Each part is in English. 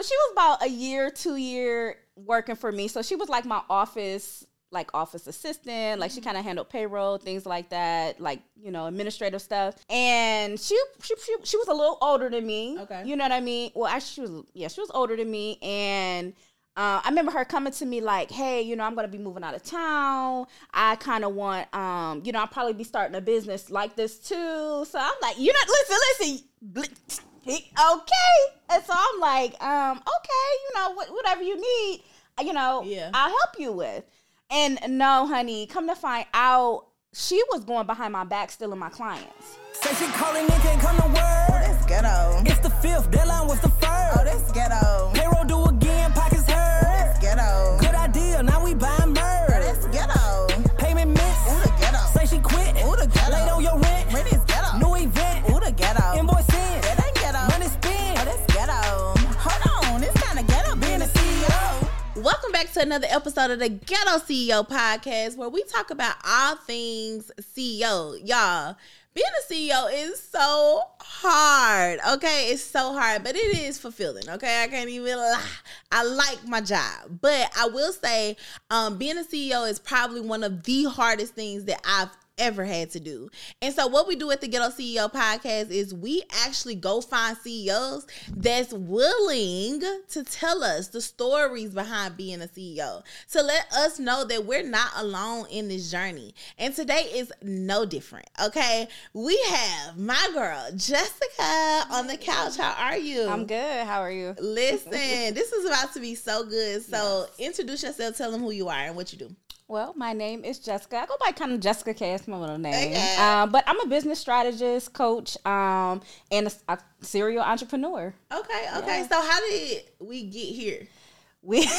So she was about a year, two year working for me. So she was like my office, like office assistant. Like she kind of handled payroll, things like that, like you know administrative stuff. And she, she she she was a little older than me. Okay. You know what I mean? Well, actually, she was yeah, she was older than me, and. Uh, I remember her coming to me like, "Hey, you know, I'm gonna be moving out of town. I kind of want, um, you know, I'll probably be starting a business like this too." So I'm like, "You know, listen, listen, okay." And so I'm like, um, "Okay, you know, wh- whatever you need, uh, you know, Yeah. I'll help you with." And no, honey, come to find out, she was going behind my back, stealing my clients. Say she calling in, can't come to work. That's ghetto. It's the fifth, deadline was the first. Oh, that's ghetto. Payroll do again, another episode of the Ghetto CEO podcast where we talk about all things CEO. Y'all, being a CEO is so hard, okay? It's so hard, but it is fulfilling, okay? I can't even lie. I like my job, but I will say um, being a CEO is probably one of the hardest things that I've ever had to do. And so what we do at the Ghetto CEO podcast is we actually go find CEOs that's willing to tell us the stories behind being a CEO. To let us know that we're not alone in this journey. And today is no different. Okay? We have my girl Jessica on the couch. How are you? I'm good. How are you? Listen, this is about to be so good. So introduce yourself, tell them who you are and what you do. Well, my name is Jessica. I go by kind of Jessica Kay. It's my middle name. Okay. Um, but I'm a business strategist, coach, um, and a, a serial entrepreneur. Okay, okay. Yeah. So how did we get here? We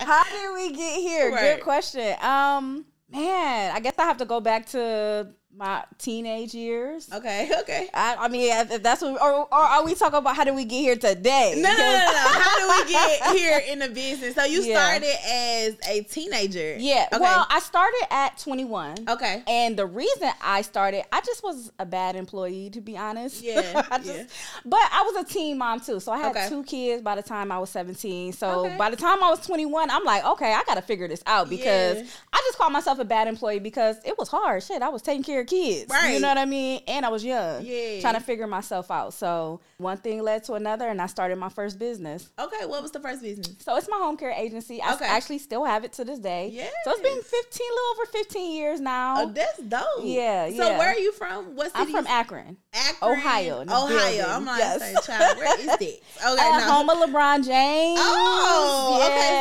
How did we get here? Right. Good question. Um, man, I guess I have to go back to my teenage years. Okay, okay. I, I mean, if if that's what, or, or are we talking about how did we get here today? No, no, no, no, no. How do we get here in the business? So you Yeah. started as a teenager. Yeah. Okay. Well, I started at 21. okay. And the reason I started, I just was a bad employee, to be honest. Yeah, I just, yeah. But I was a teen mom too. So I had Okay. two kids by the time I was 17. So Okay. by the time I was 21, I'm like, okay, I got to figure this out because Yeah. I just called myself a bad employee because it was hard. Shit, I was taking care of kids. Right. You know what I mean? And I was young. Yeah. Trying to figure myself out. So one thing led to another, and I started my first business. Okay. What was the first business? So it's my home care agency. I Okay. actually still have it to this day. Yes. So it's been 15, a little over 15 years now. Oh, that's dope. Yeah, So yeah. where are you from? What city? I'm from Akron. Akron, Ohio, Ohio. I'm like, Yes. child, where is that? Okay, Uh, home of LeBron James. Oh, okay.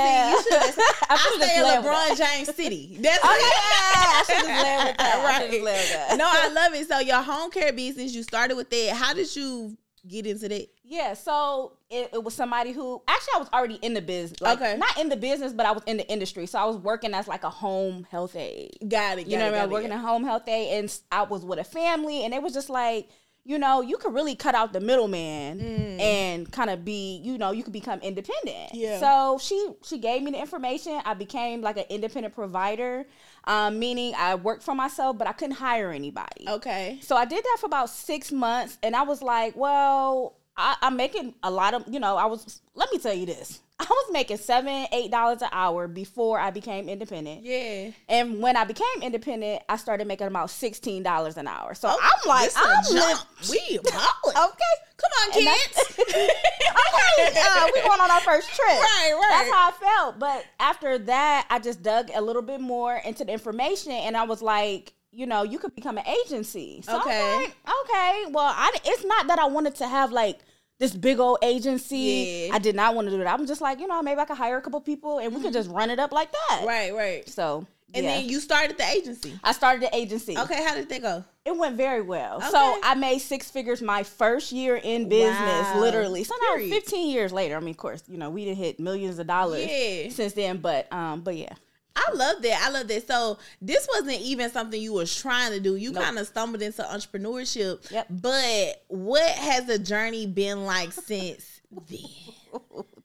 I I, stay in LeBron. James City. That's Okay, I should've led with that. I Right. with that. No, I love it. So your home care business, you started with that. How did you get into that? Yeah, so it, it was somebody who actually I was already in the business. Like, Okay. Not in the business, but I was in the industry. So I was working as like a home health aide. Got it. You know what I mean? I was working in home health aid, and I was with a family, and it was just like, you know, you could really cut out the middleman and kind of be, you know, you could become independent. Yeah. So she she gave me the information. I became like an independent provider, um, meaning I worked for myself, but I couldn't hire anybody. Okay. So I did that for about six months, and I was like, well, I, I'm making a lot of, you know, I was. Let me tell you this. I was making seven, eight dollars an hour before I became independent. Yeah. And when I became independent, I started making about sixteen dollars an hour. So Oh, I'm like, I'm li- We balling. okay. Come on, kids. okay, uh, we going on our first trip. Right, right. That's how I felt. But after that, I just dug a little bit more into the information, and I was like, you know, you could become an agency. So Okay. Like, okay. Well, I, it's not that I wanted to have like this big old agency. Yeah. I did not want to do that. I'm just like, you know, maybe I could hire a couple people, and we could just run it up like that. right, right. So. And yeah. then you started the agency. I started the agency. Okay, how did that go? It went very well. Okay. So I made six figures my first year in business, Wow. literally. So now. 15 years later, I mean, of course, you know, we didn't hit millions of dollars Yeah. since then, but um, but yeah. I love that. I love that. So this wasn't even something you was trying to do. You Nope. kind of stumbled into entrepreneurship. Yep. But what has the journey been like since then?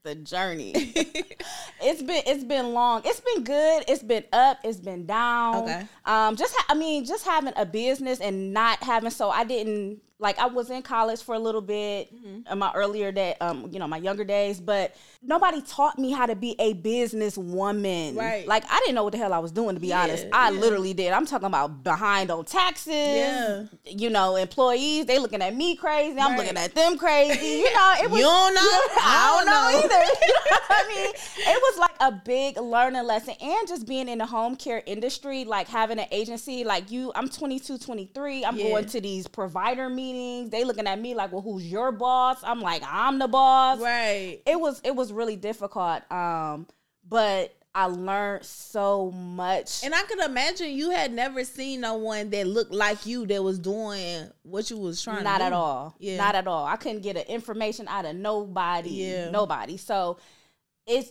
the journey. it's been it's been long. It's been good. It's been up. It's been down. Okay. Um, just ha- I mean, just having a business and not having so I didn't like I was in college for a little bit Mm-hmm. in my earlier day, um, you know, my younger days, but nobody taught me how to be a business woman. Right. Like I didn't know what the hell I was doing to be Yeah, honest. I yeah. literally did. I'm talking about behind on taxes. Yeah. You know, employees, they looking at me crazy. I'm Right. looking at them crazy. You know, it was You don't know? I don't know I don't know. either. You know what I mean? It was like a big learning lesson and just being in the home care industry, like having an agency, like you, I'm 22, 23. I'm Yeah. going to these provider meetings. They looking at me like, well, who's your boss? I'm like, I'm the boss. Right. It was it was really difficult. Um, but I learned so much. And I could imagine you had never seen no one that looked like you that was doing what you was trying not to do. at all. Yeah. Not at all. I couldn't get an information out of nobody. Yeah. Nobody. So it's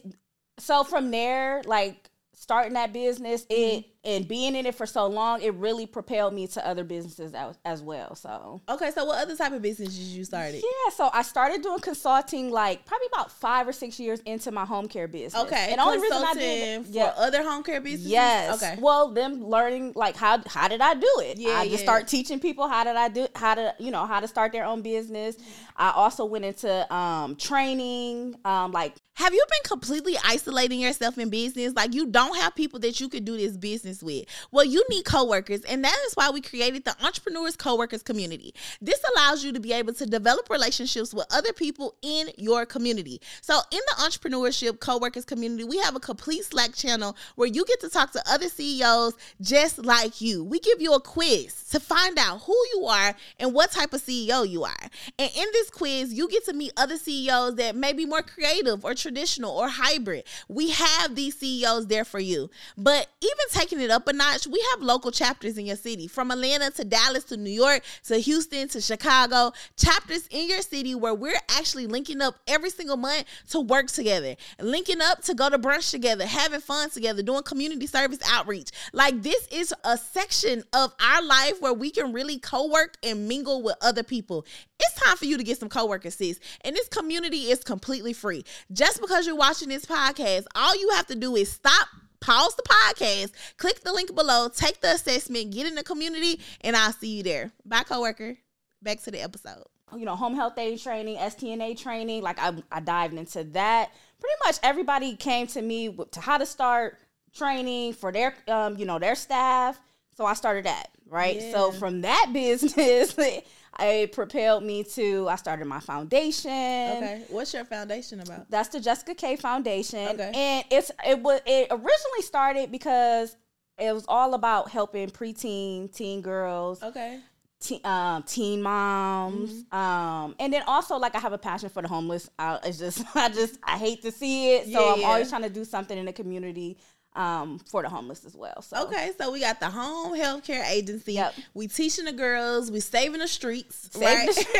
so from there, like starting that business, Mm-hmm. it and being in it for so long, it really propelled me to other businesses as, as well. So Okay, so what other type of businesses you started? yeah, so I started doing consulting like probably about five or six years into my home care business. Okay, and only reason I did for other home care businesses. Yes. Okay. Well, them learning like how how did I do it? Yeah, I just yeah. start teaching people how did I do how to you know how to start their own business. I also went into um, training, um, like Have you been completely isolating yourself in business? Like you don't have people that you could do this business with. Well, you need coworkers, and that is why we created the Entrepreneurs Coworkers Community. This allows you to be able to develop relationships with other people in your community. So, in the Entrepreneurship Coworkers Community, we have a complete Slack channel where you get to talk to other CEOs just like you. We give you a quiz to find out who you are and what type of CEO you are. And in this quiz, you get to meet other CEOs that may be more creative or traditional or hybrid. We have these CEOs there for you. But even taking it up a notch, we have local chapters in your city from Atlanta to Dallas to New York to Houston to Chicago, chapters in your city where we're actually linking up every single month to work together, linking up to go to brunch together, having fun together, doing community service outreach. Like this is a section of our life where we can really co-work and mingle with other people. It's time for you to get some coworkers, sis. And this community is completely free. Just because you're watching this podcast, all you have to do is stop pause the podcast, click the link below, take the assessment, get in the community, and I'll see you there. Bye, coworker. Back to the episode. you know home health aid training, STNA training. Like I I dived into that. Pretty much everybody came to me to how to start training for their um you know their staff. So I started that right. So from that business. It propelled me to I started my foundation. Okay. What's your foundation about? That's the Jessica Kay Foundation. Okay. And it's it was it originally started because it was all about helping preteen, teen girls, Okay. teen, um, teen moms, um, and then also like I have a passion for the homeless. I, it's just I just I hate to see it, so Yeah, I'm yeah. always trying to do something in the community um, for the homeless as well. So Okay, so we got the home healthcare agency. Yep. We teaching the girls. We saving the streets. Save right? the-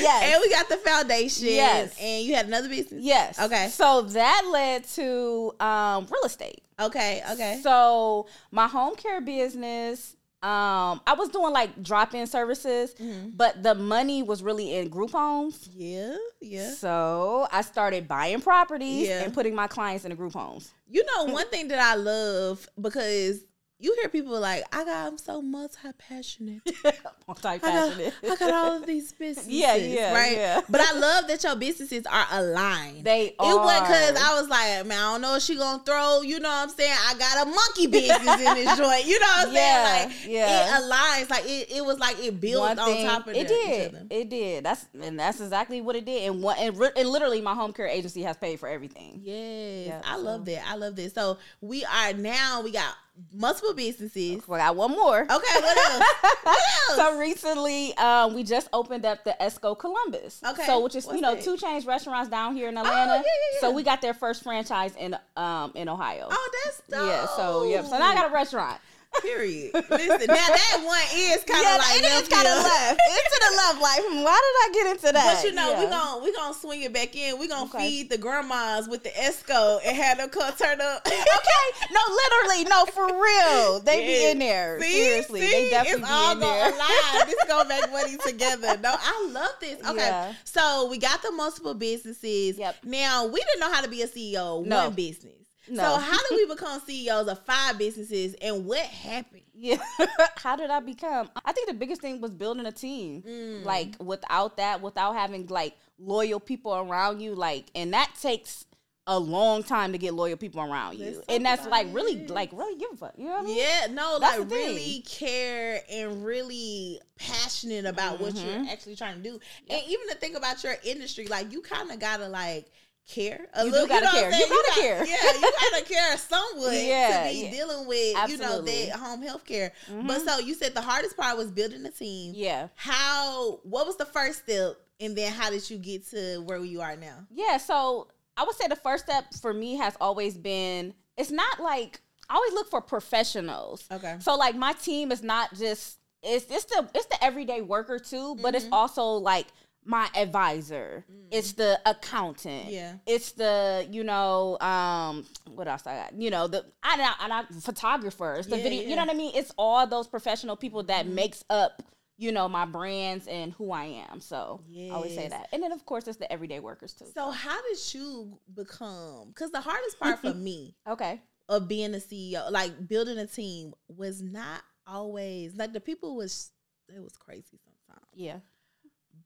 Yes. And we got the foundation. Yes. And you had another business. yes, Okay. So that led to um, real estate. Okay. Okay. So my home care business, um, I was doing like drop in services, Mm-hmm. but the money was really in group homes. yeah. Yeah. So I started buying properties Yeah. and putting my clients in the group homes. You know, one thing that I love because you hear people like, I got, I'm so multi passionate. I got, Multifaceted. I got all of these businesses. Yeah, yeah, right. yeah. But I love that your businesses are aligned. They It wasn't because. I was like, man, I don't know if she gonna throw. You know what I'm saying? I got a monkey business in this joint. You know what I'm Yeah, saying? Like yeah. it aligns. Like it, it was like it built One on top of it the- did. each other. It did. That's and that's exactly what it did. And what and, ri- and literally, my home care agency has paid for everything. Yes, Yeah, I so- love that. I love that. So we are now. We got multiple businesses. We got one more. Okay, what else? what else? So recently, um, we just opened up the Esco Columbus. Okay. So which is What's you know that? 2 Chainz restaurants down here in Atlanta. yeah, yeah, So we got their first franchise in um in Ohio. oh, that's dope. yeah. So yep. So now I got a restaurant. Period. Listen, now that one is kind of yeah, like it is kind of left. It's to the left. Like, hmm, why did I get into that? But you know, we Yeah. gonna we gonna swing it back in. We gonna Okay. feed the grandmas with the esco and have them come turn up. okay, no, literally, no, for real. They be in there. See, Seriously, see? they definitely it's be all in gonna there. align. This gonna make money together. No, I love this. Okay, Yeah. so we got the multiple businesses. Yep. Now we didn't know how to be a CEO No. one business. No. So how did we become CEOs of five businesses and what happened? Yeah. How did I become? I think the biggest thing was building a team. Mm. Like without that, without having like loyal people around you, like, and that takes a long time to get loyal people around you. Let's and that's like really, it. like really give a fuck. You know what I mean? Yeah, no, That's like really care and really passionate about what Mm-hmm. you're actually trying to do. And even to think about your industry, like you kind of gotta like care a You little. gotta know what care. You gotta got- care. Yeah, you gotta care somewhat Yeah, to be yeah. dealing with you know Absolutely. that home health care. Mhm. But so you said the hardest part was building a team. Yeah. How? What was the first step, and then how did you get to where you are now? Yeah, so I would say the first step for me has always been it's not like I always look for professionals. Okay. So like my team is not just it's it's the it's the everyday worker too, but it's also like my advisor. Mm-hmm. It's the accountant. Yeah. It's the, you know, um what else I got? You know, the I I not photographer. It's the Yeah, video, yeah. you know what I mean? It's all those professional people that mm-hmm. makes up you know my brands and who I am. So I always say that, and then of course it's the everyday workers too. So how did you become? Because the hardest part for mm-hmm. me Okay. of being a CEO, like building a team, was not always like the people was it was crazy sometimes, Yeah.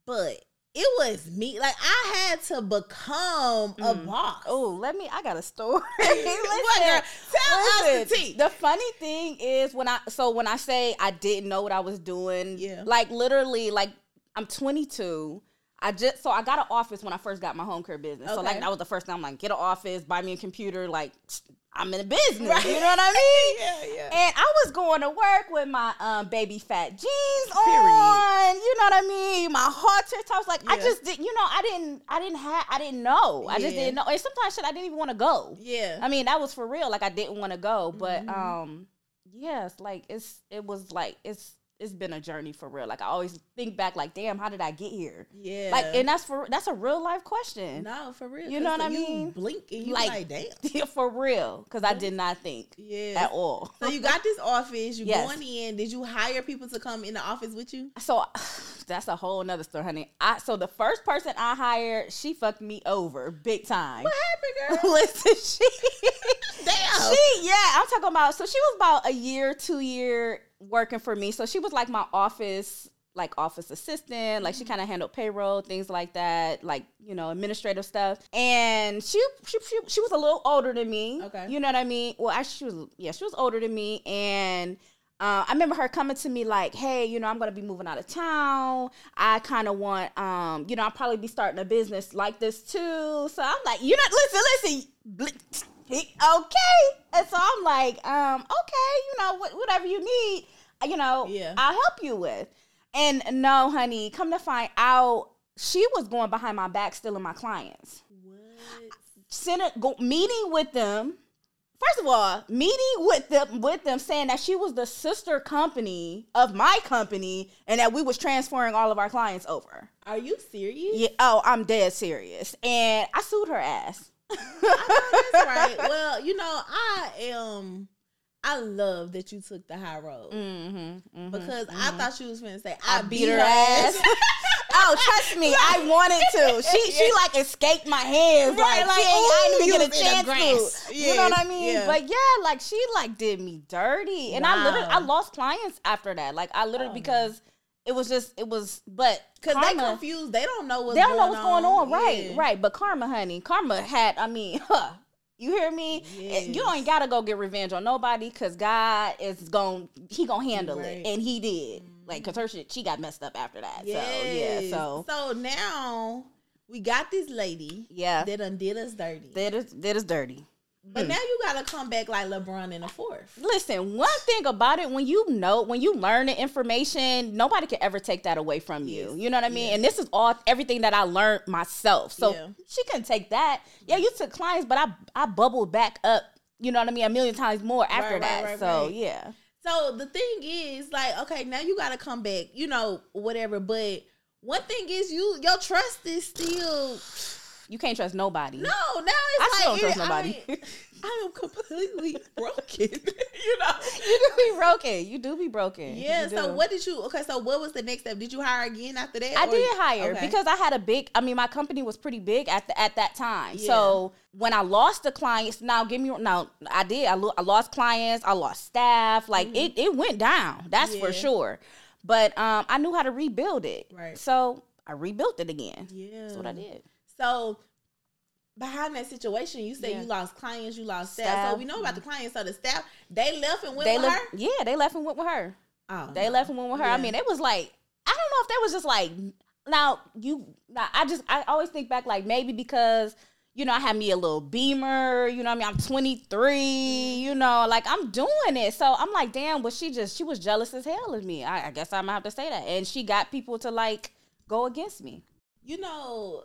but it was me. Like I had to become a Mm. boss. Oh, let me. I got a story. What, Listen? Tell us the listen, tea. The funny thing is when I so when I say I didn't know what I was doing, Yeah. like literally, like I'm 22. I just so I got an office when I first got my home care business. So like that was the first time I'm like get an office, buy me a computer, like I'm in a business. Right. You know what I mean? yeah, yeah. And I was going to work with my um, baby fat jeans on. You know what I mean? My halter tops. Like I just didn't. You know, I didn't. I didn't have. I didn't know. I just didn't know. And sometimes shit, I didn't even want to go. yeah. I mean, that was for real. Like I didn't want to go. But Mhm. um, yes, like it's it was like it's it's been a journey for real. Like I always think back, like, damn, how did I get here? yeah. Like, and that's for that's a real life question. no, for real. You know what I you mean? Blink and you Like- like, damn. for real, because I did not think Yeah. at all. So you got this office. You Yes. going in. Did you hire people to come in the office with you? So that's a whole nother story, honey. I so the first person I hired, she fucked me over big time. What happened, girl? Listen, she Damn. she yeah, I'm talking about so she was about a year, two year working for me. So she was like my office like office assistant, like Mm-hmm. she kind of handled payroll, things like that, like you know administrative stuff. And she, she she she was a little older than me. Okay. you know what I mean. Well, actually, she was yeah, she was older than me, and uh, I remember her coming to me like, "Hey, you know, I'm gonna be moving out of town. I kind of want, um, you know, I'll probably be starting a business like this too." So I'm like, "You know, listen, listen, okay." And so I'm like, um, "Okay, you know, wh- whatever you need, you know, Yeah. I'll help you with." And no, honey, come to find out, she was going behind my back, stealing my clients What? center go, meeting with them. First of all, meeting with them with them saying that she was the sister company of my company and that we was transferring all of our clients over. Are you serious? Yeah, oh, I'm dead serious. And I sued her ass. That's right. Well, you know, I am. I love that you took the high road Mm-hmm, because I thought you was gonna say I I, beat her ass. oh, trust me, I wanted to. She she like escaped my hands. Right, like, like, she ain't, I didn't even get a chance to. You know what I mean? yeah. But yeah, like she like did me dirty, and I literally I lost clients after that. Like I literally Oh. because it was just it was. But because they confused. They don't know what's they don't going know what's going on. Right, Yeah. right. But karma, honey, karma had. I mean, huh. You hear me? Yes. You ain't gotta go get revenge on nobody because God is going he gonna handle Right. it, and He did. Mm-hmm. Like, cause her shit, she got messed up after that. So yeah, so so now we got this lady yeah, that done did us dirty. that is that is dirty. But hmm. now you gotta come back like LeBron in the fourth. Listen, one thing about it, when you know, when you learn the information, nobody can ever take that away from you. Yes. You know what I mean? Yes. And this is all everything that I learned myself. So Yeah. she couldn't take that. Yeah, you took clients, but I I bubbled back up. You know what I mean? A million times more after Right, that. right, so right. yeah, So the thing is, like, okay, now you gotta come back, you know, whatever. But one thing is, you your trust is still You can't trust nobody. No, now it's I like still don't trust I nobody. mean, I am completely broken. you know. you do be broken. You do be broken. Yeah. So what did you? Okay. So what was the next step? Did you hire again after that? I or- did hire Okay. because I had a big. I mean, my company was pretty big at the, at that time. Yeah. So when I lost the clients, now give me now. I did. I, lo- I lost clients. I lost staff. Like it, it went down. That's Mm-hmm. Yeah. for sure. But um, I knew how to rebuild it. Right. So I rebuilt it again. Yeah. That's what I did. So behind that situation, you say Yeah. you lost clients, you lost staff. Staff, So we know about the mm-hmm. clients. So the staff they left and went They with left. her. Yeah, they left and went with her. Oh, They no. left and went with her. I mean, it was like I don't know if they was just like now you. Now I just I always think back like maybe because you know I had me a little Beamer. You know what I mean I'm 23. Mm-hmm. You know like I'm doing it. So I'm like damn. Was she just she was jealous as hell of me? I, I guess I'm gonna have to say that. And she got people to like go against me. you know,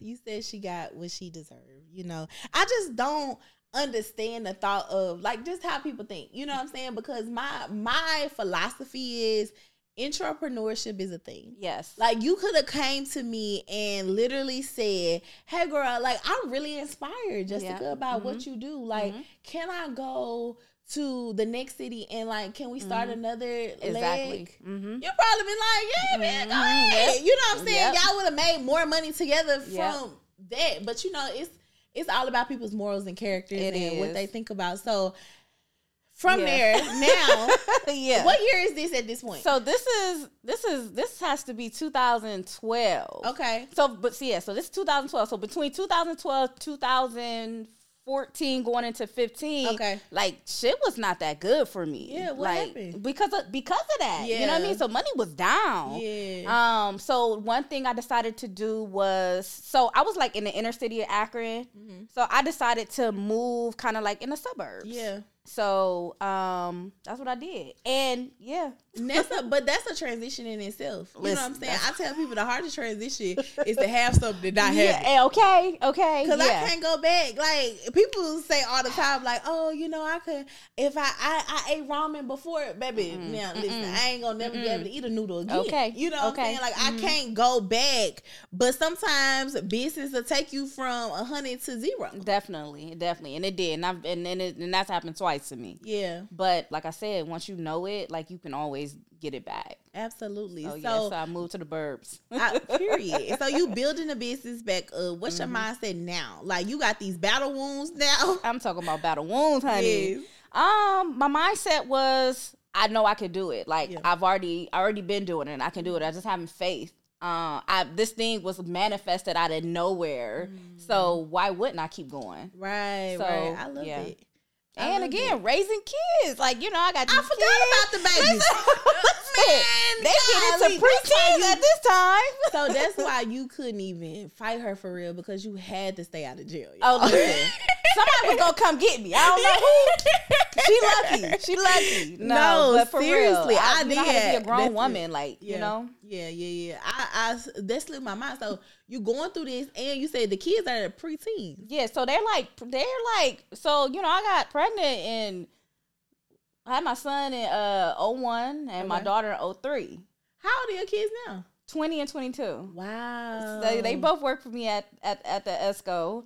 you said she got what she deserved. You know, I just don't understand the thought of like just how people think. You know what I'm saying? Because my my philosophy is entrepreneurship is a thing. Yes. Like you could have came to me and literally said, "Hey, girl, like I'm really inspired, Jessica, Yeah. about what you do. Like, Mhm. can I go to the next city and like, can we start another exactly. leg?" Mm-hmm. You'll probably been like, "Yeah, man, go Mhm. ahead." You know what I'm saying? Yep. Y'all would have made more money together from Yep. that. But you know, it's it's all about people's morals and characters It and what they think about. So from Yeah. there, now, yeah. what year is this at this point? So this is this is this has to be 2012. okay. So, but see, yeah, so this is 2012. So between 2012, 2014, going into 15, Okay. like shit was not that good for me. Yeah, what like, happened? Because of because of that, you know what I mean. So money was down. Yeah. Um. So one thing I decided to do was so I was like in the inner city of Akron. Mhm. So I decided to move kind of like in the suburbs. Yeah. So um, that's what I did, and yeah, That's a, but that's a transition in itself. You know what I'm saying? I tell people the hardest transition is to have something and not have it. yeah, okay, okay, Cause yeah. I can't go back. Like people say all the time, like, "Oh, you know, I could if I I, I ate ramen before, baby. Now listen, I ain't gonna never be able to eat a noodle again. Okay, you know what. I'm saying? Like I mm-hmm. can't go back. But sometimes business will take you from a hundred to zero. Definitely, definitely, and it did, and I've and and, it, and that's happened twice to me. Yeah, But like I said, once you know it, like you can always get it back. absolutely. So, so yeah, so I moved to the burbs. I, period. so you building a business back up. What's Mm-hmm. your mindset now? Like you got these battle wounds now. I'm talking about battle wounds, honey. Yes. Um, my mindset was I know I could do it. Like Yeah. I've already already been doing it. and I can do it. I just having faith. Uh, I this thing was manifested out of nowhere. So why wouldn't I keep going? Right, So, right. I love yeah. it. I And again, it. raising kids. Like, you know, I got I forgot about the babies. Listen, they get into why at this time. so that's why you couldn't even fight her for real because you had to stay out of jail. Oh, y'all. listen. Somebody was gonna come get me. I don't know who. She lucky. She lucky. No, No, but for seriously, real, I I, you know, I had to be a grown That's it. woman. Like Yeah. you know, Yeah, yeah, yeah. I, I that slipped my mind. So you going through this, and you said the kids are preteens. yeah. So they're like, they're like, so you know, I got pregnant and I had my son in uh 01 and my daughter in 03. How old are your kids now? 20 and 22. Wow. They, they both work for me at at, at the ESCO.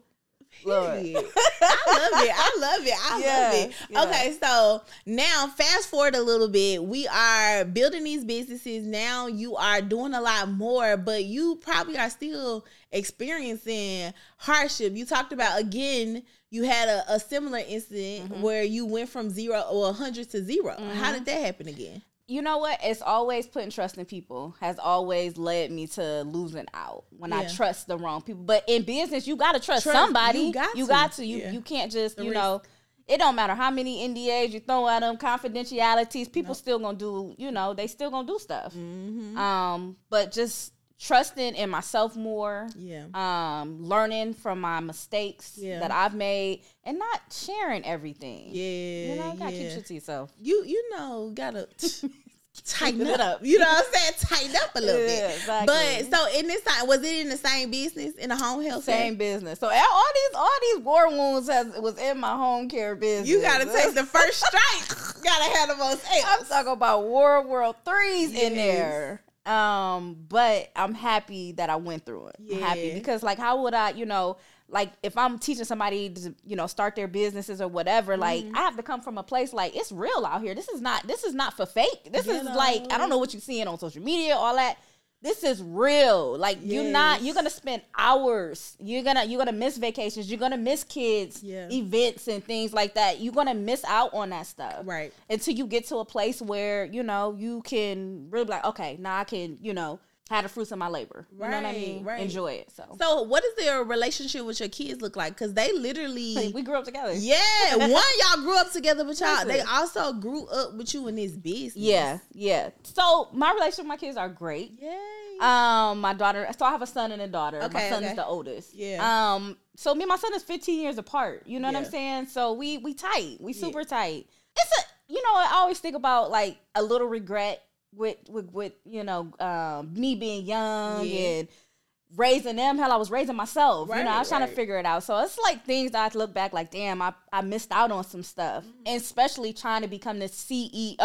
Lord. I love it. I love it. I Yeah, love it. yeah. Okay, so now fast forward a little bit. We are building these businesses. Now you are doing a lot more, but you probably are still experiencing hardship. You talked about again, you had a, a similar incident Mm-hmm. where you went from zero or 100 to 0 How did that happen again? You know what? It's always putting trust in people has always led me to losing out when I trust the wrong people. But in business, you gotta trust, Trust- somebody. you got You to. got to. You Yeah. you can't just The you risk. know. It don't matter how many NDAs you throw at them, confidentialities. People Nope. still gonna do. You know, they still gonna do stuff. Mm-hmm. Um, but just trusting in myself more. Yeah. Um, learning from my mistakes Yeah. that I've made, and not sharing everything. Yeah. You know, you gotta yeah. keep shit to yourself. you you know gotta tighten It up. You know what I'm saying? Tighten up a little Yeah, bit. exactly. But so in this time, was it in the same business in the home health? Same care? business. So all these all these war wounds has was in my home care business. You gotta take the first strike. gotta have the most I'm talking about War World Threes in there. Um, but I'm happy that I went through it. I'm happy because like how would I, you know, like if I'm teaching somebody to, you know, start their businesses or whatever, like Mm-hmm. I have to come from a place like it's real out here. This is not this is not for fake. This is You like I don't know what you're seeing on social media, all that. This is real. Like you're not you're gonna spend hours. You're gonna you're gonna miss vacations. You're gonna miss kids Yeah. events and things like that. You're gonna miss out on that stuff Right. until you get to a place where you know you can really be like, okay, now I can you know have the fruits of my labor. You know what I Right, mean? right. Enjoy it. So, So, what does their relationship with your kids look like? Because they literally, we grew up together. yeah, one y'all grew up together, but y'all they also grew up with you in this business. yeah, yeah. So my relationship with my kids are great. Yay. Um, my daughter. So I have a son and a daughter. Okay, my son okay. is the oldest. Yeah. Um. So me and my son is 15 years apart. You know what I'm saying? So we we tight. We Yeah. super tight. It's a you know I always think about like a little regret with with with you know um me being young Yeah. and raising them. Hell, I was raising myself. you know, I Right, was trying right. to figure it out. So it's like things that I look back like, damn, I I missed out on some stuff, Mm-hmm. and especially trying to become the CEO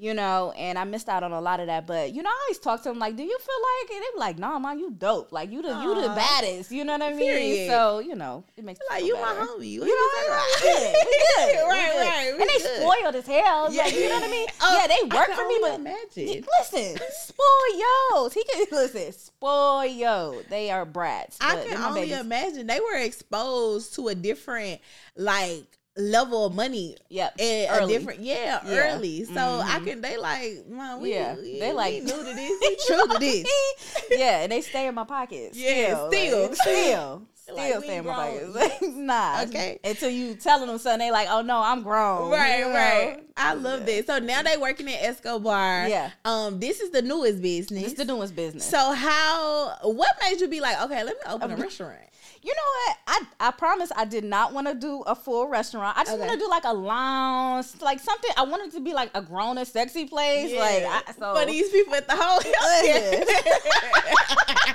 you know, and I missed out on a lot of that. But you know, I always talk to them like, "Do you feel like it?" They're like, "Nah, man, you dope. Like you the you the baddest." You know what I mean? Period. So you know, it makes me like you my better. homie. You you know, what we good. We good. We Right, good. right, we And they spoiled as hell. Yeah. Like, you know what I mean? Oh, yeah, they oh, I work for me, but imagine. listen, spoiled. He can listen, spoiled. They are brats. I can only babies. imagine they were exposed to a different like level of money. Yep, And a different, yeah, Yeah. early. So I Mhm. can. They like, man, we, Yeah, we, they like- we new to this, we true to this. yeah, and they stay in my pockets. Yeah, still, still. like, still, still Like, we stay in my pockets. nah, Okay. Until you telling them something, they like, oh no, I'm grown. Right, you know? right. I love this. So now they working at Escobar. Yeah. Um, this is the newest business. It's the newest business. So how? What made you be like, okay, let me open a restaurant? You know what? I I promise I did not want to do a full restaurant. I just Okay. want to do like a lounge, like something. I wanted to be like a grown and sexy place. Like I, so. for these people at the whole. Listen.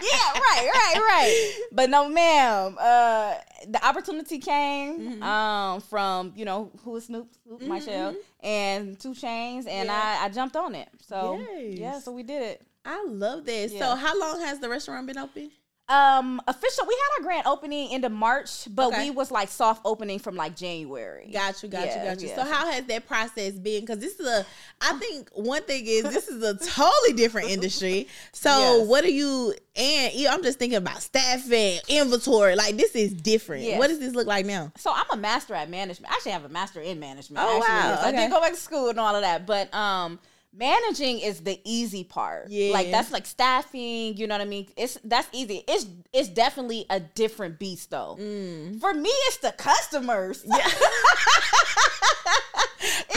yeah, right, right, right. But no, ma'am. Uh, the opportunity came Mm-hmm. um from you know who is Snoop, Snoop Michelle, and 2 Chainz, and Yeah. I I jumped on it. So Yes. yeah, so we did it. I love this. So how long has the restaurant been open? Um, official. We had our grand opening into March, but Okay. we was like soft opening from like January. Got you, got you, got you. yeah. So how has that process been? Because this is a, I think one thing is this is a totally different industry. So Yes. what are you? And yeah, I'm just thinking about staffing, inventory. Like this is different. Yes. What does this look like now? So I'm a master at management. I actually have a master in management. Oh, actually. wow. So I did go back to school and all of that, but um, managing is the easy part. Yeah. like that's like staffing. You know what I mean? It's that's easy. It's it's definitely a different beast though. Mm. For me, it's the customers. Yeah.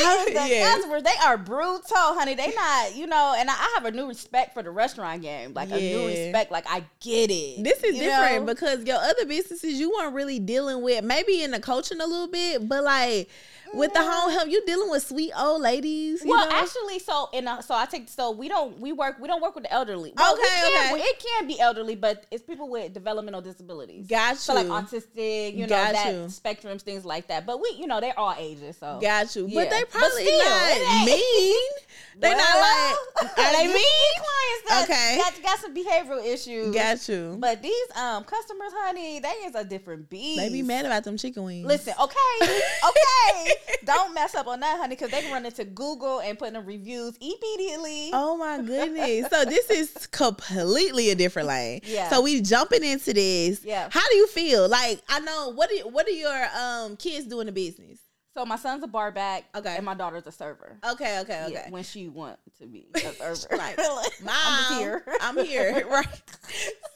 It's the Yeah. customers. They are brutal, honey. They not, you know, and I, I have a new respect for the restaurant game. Like a new respect. Like I get it. This is different know? because your other businesses you weren't really dealing with maybe in the coaching a little bit, but like with the home help, you dealing with sweet old ladies. Well, know? actually, so in a, so I take so we don't we work we don't work with the elderly. Well, we Okay, can- okay. It can be elderly, but it's people with developmental disabilities. got you. So like autistic, you know, Got that you. spectrums, things like that. But we, you know, they're all ages. So Got you. Yeah. But they But probably still, not mean. They not Well, like are they mean? clients that Okay. got, got some behavioral issues. Got you. But these um customers, honey, they is a different beast. they be mad about them chicken wings. Listen, okay, okay, don't mess up on that, honey, because they can run into Google and put in reviews immediately. Oh my goodness. So this is completely a different lane. Yeah. So we jumping into this. Yeah. How do you feel? Like I know what do what are your um kids doing the business? So my son's a bar back, Okay. and my daughter's a server. Okay, okay, okay. Yeah, when she want to be a server, Right. Like, Mom, I'm here. I'm here. Right.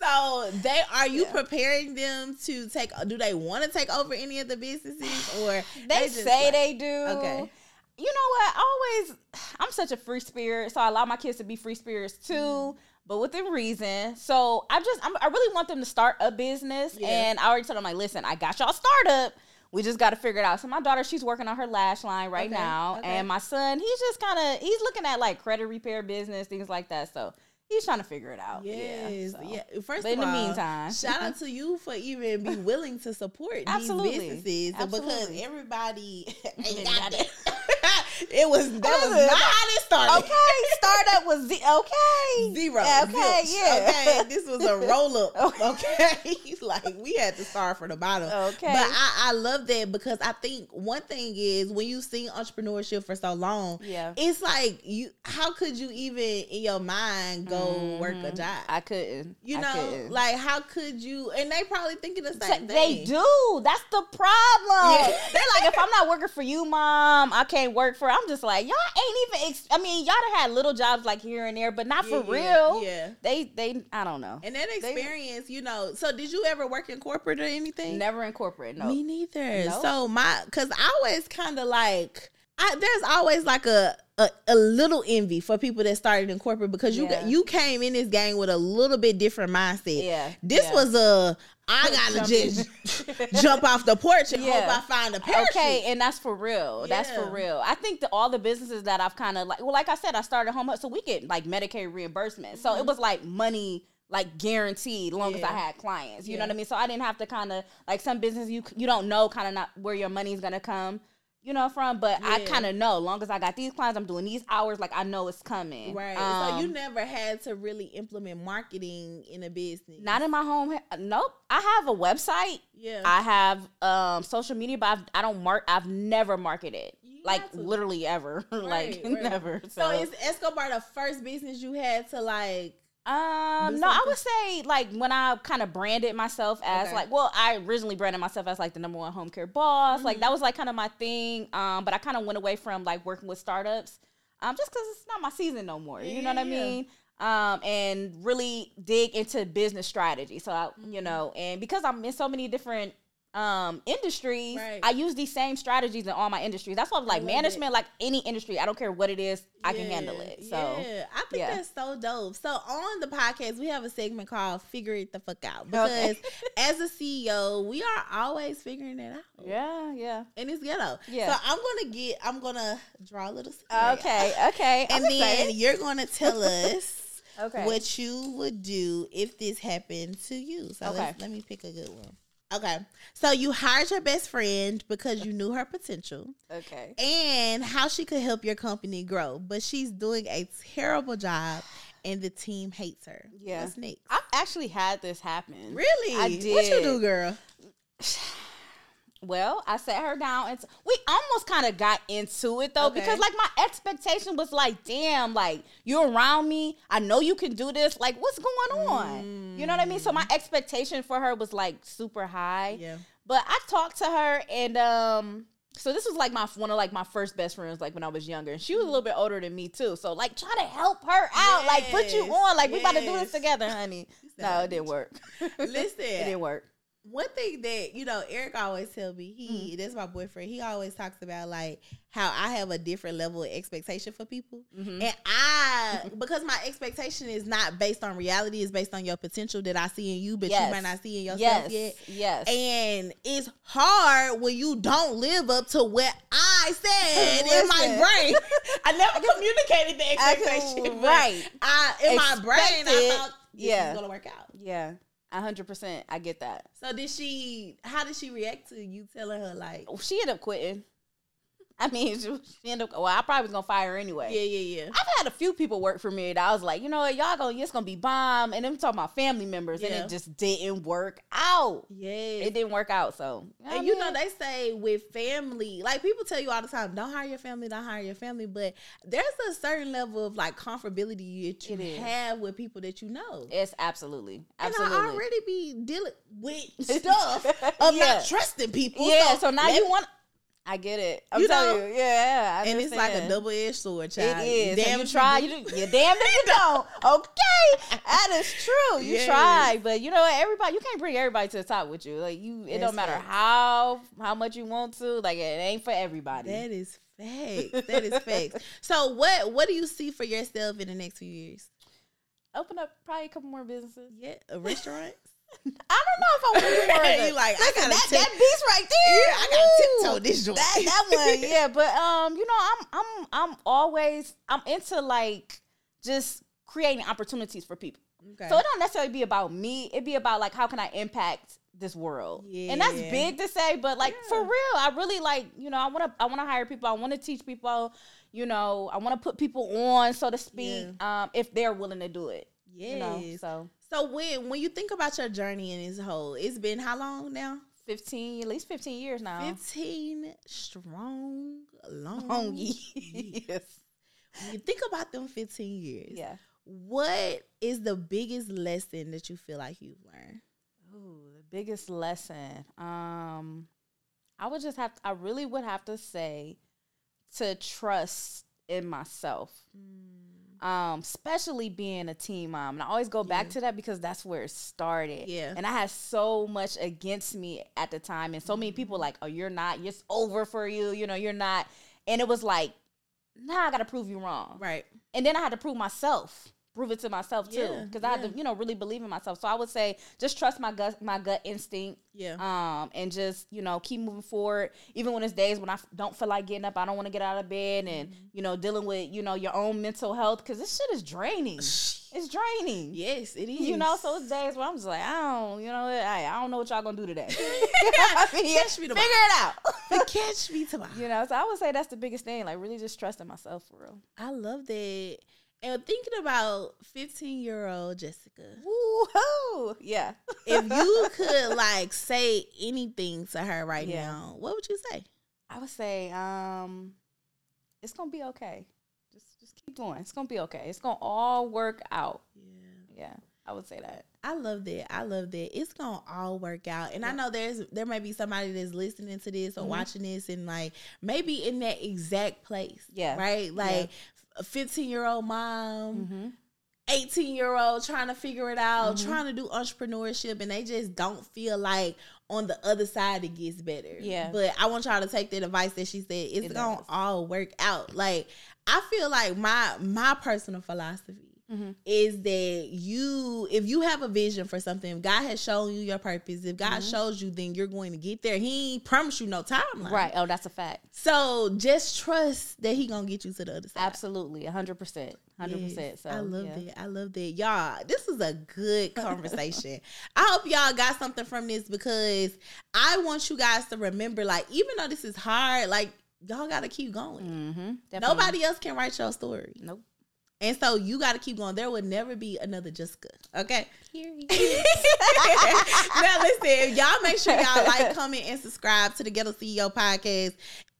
So they are you Yeah. preparing them to take do they want to take over any of the businesses or They, just say like- they do. Okay. You know what? I always, I'm such a free spirit, so I allow my kids to be free spirits too, Mm-hmm. but within reason. So I just, I'm, I really want them to start a business, Yeah. and I already told them like, listen, I got y'all startup. We just got to figure it out. So my daughter, she's working on her lash line right Okay, now, okay. and my son, he's just kind of, he's looking at like credit repair business, things like that. So he's trying to figure it out. Yes, yeah. yeah. First But of in the meantime. shout out to you for even be willing to support Absolutely. these businesses because everybody ain't got it. it was that was not how it started. Okay, startup was z- okay. Zero. Okay, Zilch. yeah. Okay, this was a roll up. Okay. Like we had to start from the bottom. Okay. But I, I love that because I think one thing is when you've seen entrepreneurship for so long, Yeah. it's like you how could you even in your mind go work a Mhm. job? I couldn't. you know, couldn't. like how could you and they probably thinking the same they thing. do. That's the problem. Yeah. They're like, if I'm not working for you, mom, I can't work for. I'm just like, y'all ain't even. Ex- I mean, y'all done had little jobs like here and there, but not Yeah, for yeah, real. Yeah. They, they. I don't know. And that experience, you know, so did you ever work in corporate or anything? Never in corporate. No. Me neither. Nope. So my, cause I always kind of like, I there's always like a, a a little envy for people that started in corporate because you Yeah. you came in this game with a little bit different mindset. Yeah, This yeah. was a I gotta just jump off the porch and Yeah. hope I find a parachute. Okay, and that's for real. That's for real. I think that all the businesses that I've kind of like, well, like I said, I started home, so we get like Medicaid reimbursement. So it was like money, like guaranteed, long as Mm-hmm. I had clients. You Yeah. know what I mean? So I didn't have to kind of like some business you you don't know kind of not where your money's gonna come. You know from, but I kind of know. Long as I got these clients, I'm doing these hours. Like I know it's coming. Right. so Um, you never had to really implement marketing in a business. not in my home. Nope. I have a website. yeah. I have um social media, but I've, I don't mark. I've never marketed You like literally ever, like Right, right. never. so is Escobar the first business you had to like? Um no, I would say like when I kind of branded myself as Okay. like well, I originally branded myself as like the number one home care boss. Like Mhm. that was like kind of my thing. Um, but I kind of went away from like working with startups, um, just because it's not my season no more. You know what I mean? Um, and really dig into business strategy. So I, you Mhm. know, and because I'm in so many different um industries Right. i use these same strategies in all my industries that's why I'm like love it. management like any industry i don't care what it is i can handle it so yeah, I think yeah. that's so dope. So on the podcast, we have a segment called "Figure It the Fuck Out" Okay. because as a CEO, we are always figuring it out. yeah yeah and it's ghetto. Yeah. So I'm gonna get, I'm gonna draw a little. scenario. okay okay and I'm then excited. you're gonna tell us okay what you would do if this happened to you. So Okay. let me pick a good one. Okay, so you hired your best friend because you knew her potential okay and how she could help your company grow, but she's doing a terrible job and the team hates her. Yeah. What's next? i've actually had this happen Really? I did. What you do, girl? well i sat her down and we almost kind of got into it though Okay. because like my expectation was like damn like you're around me i know you can do this like what's going on you know what i mean so my expectation for her was like super high Yeah. But I talked to her and um so this was like my one of like my first best friends like when I was younger. And she was a little bit older than me too. So like try to help her out. Like put you on. Like we about to do this together, honey. No, it didn't work. Listen. it didn't work. One thing that you know Eric always tell me Mm-hmm. he that's my boyfriend he always talks about like how I have a different level of expectation for people Mhm. and I because my expectation is not based on reality it's based on your potential that I see in you but Yes. you might not see in yourself Yes. yet Yes. and it's hard when you don't live up to what I said in my brain I never communicated the I expectation can- but right. I in my brain I Expected. thought this Yeah. is gonna work out Yeah. A hundred percent. I get that. so did she? How did she react to you telling her like, oh, She ended up quitting. I mean, she, she up. Well, I probably was gonna fire her anyway. yeah, yeah, yeah, I've had a few people work for me that I was like, you know what, y'all gonna it's gonna be bomb, and I'm talking about family members, and it just didn't work out. Yeah, It didn't work out. So, I and you mean, know they say with family, like people tell you all the time, don't hire your family, don't hire your family. But there's a certain level of like comfortability that you It is. have with people that you know. it's absolutely, absolutely. And. I already be dealing with stuff of Yeah. not trusting people. yeah. So now you want. I get it. I'm You telling know, you. Yeah. And it's like a double edged sword, It child. is. Damn you try. You do. You damn if you don't. Okay, that is true. You Yes. try, but you know what? Everybody, you can't bring everybody to the top with you. Like you, it That's don't matter facts. how how much you want to. Like it ain't for everybody. That is facts. That is facts. So what what do you see for yourself in the next few years? Open up probably a couple more businesses. Yeah, a restaurant. I don't know if I want to do more. of You it. like, I gotta that, tip- that beast right there. Yeah, I Ooh. tiptoe this joint. That that one, yeah. But um, you know, I'm I'm I'm always I'm into like just creating opportunities for people. Okay. So it don't necessarily be about me. It be about like how can I impact this world. And that's big to say, but like for real, I really like, you know, I want to I want to hire people. I want to teach people, you know, I want to put people on so to speak um if they're willing to do it. You know, so So when when you think about your journey in this whole, it's been how long now? 15 at least 15 years now. Fifteen strong, long, Long years. When you think about them fifteen years, Yeah. what is the biggest lesson that you feel like you've learned? Ooh, the biggest lesson. Um, I would just have. I really would have to say to trust in myself. Um, especially being a teen mom, and I always go back Yeah. to that because that's where it started. Yeah. and I had so much against me at the time, and so many people like, "Oh, you're not. It's over for you. You know, you're not." And it was like, "Nah, I got to prove you wrong." Right. and then I had to prove myself, prove it to myself too, Yeah, because I had to, you know, really believe in myself. So I would say just trust my gut, my gut instinct, Yeah. um, and just you know keep moving forward, even when it's days when I f- don't feel like getting up, I don't want to get out of bed, and Mm-hmm. you know dealing with you know your own mental health because this shit is draining. It's draining. yes, it is. You know, so it's days where I'm just like, I don't, you know, I, I don't know what y'all gonna do today. I mean, Catch me figure it out. But catch me tomorrow. you know, so I would say that's the biggest thing, like really just trusting myself for real. I love that. And thinking about 15 year old Jessica, Woo-hoo! Yeah. if you could like say anything to her right Yeah. now, what would you say? I would say, um, it's gonna be okay. Just just keep going. It's gonna be okay. It's gonna all work out. Yeah. Yeah. I would say that. I love that. I love that. It's gonna all work out. And I know there's there may be somebody that's listening to this or Mhm. watching this and like maybe in that exact place. Yeah. Right? Like a 15 year old mom, Mm-hmm. 18 year old trying to figure it out, Mhm. trying to do entrepreneurship, and they just don't feel like on the other side it gets better. Yeah. But I want y'all to take that advice that she said. It's It gonna does. all work out. Like I feel like my my personal philosophy Mhm. is that you if you have a vision for something, if God has shown you your purpose, if God Mhm. shows you, then you're going to get there. He ain't promise you no timeline. Right. Oh, that's a fact. So just trust that he gonna get you to the other side. Absolutely. hundred percent. Hundred percent. So I love yeah. that. I love that. Y'all, this is a good conversation. I hope y'all got something from this because I want you guys to remember, like, even though this is hard, like, y'all gotta keep going. Mm-hmm. Nobody else can write your story. Nope. And so you gotta keep going. There will never be another Jessica. Okay. Period. now listen, y'all make sure y'all like, comment, and subscribe to the Ghetto CEO podcast.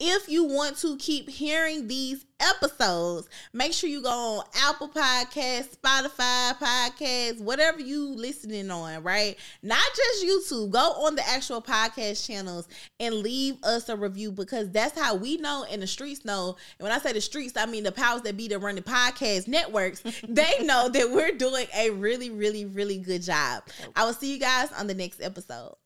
If you want to keep hearing these episodes, make sure you go on Apple Podcasts, Spotify Podcasts, whatever you listening on, right? Not just YouTube. Go on the actual podcast channels and leave us a review because that's how we know and the streets know. And when I say the streets, I mean the powers that be that run the podcast networks. they know that we're doing a really, really, really good job. I will see you guys on the next episode.